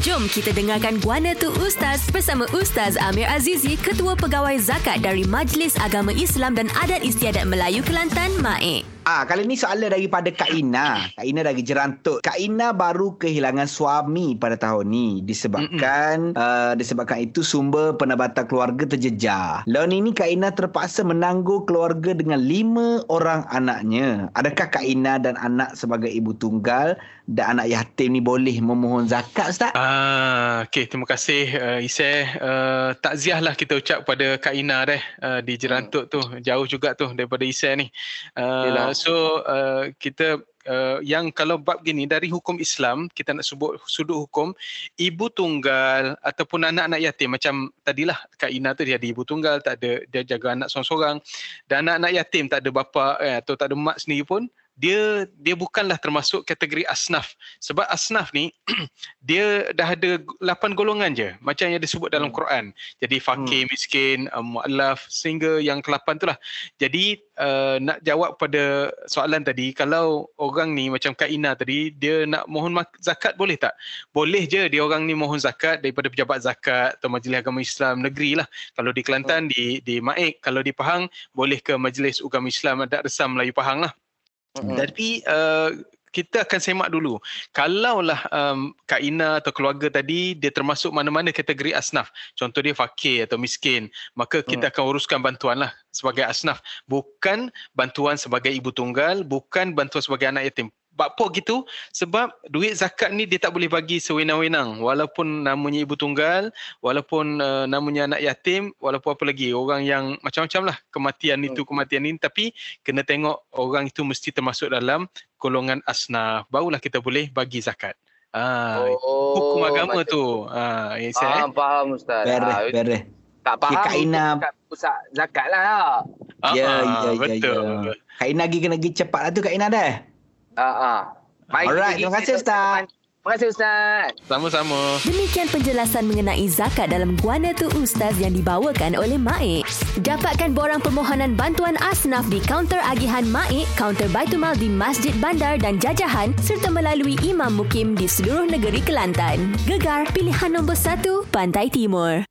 Jom kita dengarkan Guana Tu Ustaz bersama Ustaz Amir Azizi, Ketua Pegawai Zakat dari Majlis Agama Islam dan Adat Istiadat Melayu Kelantan, MAIK. Ah, kali ni soalan daripada Kak Ina. Kak Ina dari Jerantuk. Kak Ina baru kehilangan suami pada tahun ni disebabkan uh, disebabkan itu sumber pendapatan keluarga terjejar. Lalu ini Kak Ina terpaksa menangguh keluarga dengan lima orang anaknya. Adakah Kak Ina dan anak sebagai ibu tunggal dan anak yatim ni boleh memohon zakat Ustaz? Ah, okay, terima kasih uh, Isai. Uh, takziah lah kita ucap pada Kak Ina deh uh, di Jerantuk tu. Jauh juga tu daripada Isai ni. Uh, so uh, kita uh, yang kalau bab gini dari hukum Islam kita nak sebut sudut hukum ibu tunggal ataupun anak-anak yatim macam tadilah Kak Ina tu dia ada ibu tunggal tak ada dia jaga anak seorang-seorang dan anak-anak yatim tak ada bapa eh, atau tak ada mak sendiri pun dia dia bukanlah termasuk kategori asnaf. Sebab asnaf ni dia dah ada 8 golongan je. Macam yang disebut dalam Quran. Jadi fakir hmm. miskin uh, muallaf sehingga yang ke-8 tu lah. Jadi uh, nak jawab pada soalan tadi kalau orang ni macam Kak Ina tadi dia nak mohon zakat boleh tak? Boleh je dia orang ni mohon zakat daripada pejabat zakat atau majlis agama Islam negeri lah. Kalau di Kelantan hmm. di di Maik. Kalau di Pahang boleh ke majlis agama Islam adat resam Melayu Pahang lah Mm-hmm. Tapi uh, kita akan semak dulu. Kalaulah um, Kak Ina atau keluarga tadi dia termasuk mana-mana kategori asnaf. Contoh dia fakir atau miskin. Maka kita mm. akan uruskan bantuan lah sebagai asnaf. Bukan bantuan sebagai ibu tunggal. Bukan bantuan sebagai anak yatim apa gitu sebab duit zakat ni dia tak boleh bagi sewenang-wenang. Walaupun namanya ibu tunggal walaupun uh, namanya anak yatim walaupun apa lagi orang yang macam-macam lah kematian itu kematian ini. Tapi kena tengok orang itu mesti termasuk dalam golongan asnaf. Barulah kita boleh bagi zakat. Ah oh, hukum agama tu. ah ya saya faham, faham ustaz. Beres ah, beres. tak faham Kaina pusat zakat lah. Ya ya ya betul. Ya. Kaina lagi kena pergi cepat lah tu Kaina dah Ah, uh, uh. Alright, terima kasih Ustaz. Terima kasih Ustaz. Sama-sama. Demikian penjelasan mengenai zakat dalam Guana Tu Ustaz yang dibawakan oleh Maik. Dapatkan borang permohonan bantuan asnaf di kaunter agihan Maik, kaunter Baitumal di Masjid Bandar dan Jajahan serta melalui Imam Mukim di seluruh negeri Kelantan. Gegar pilihan nombor 1 Pantai Timur.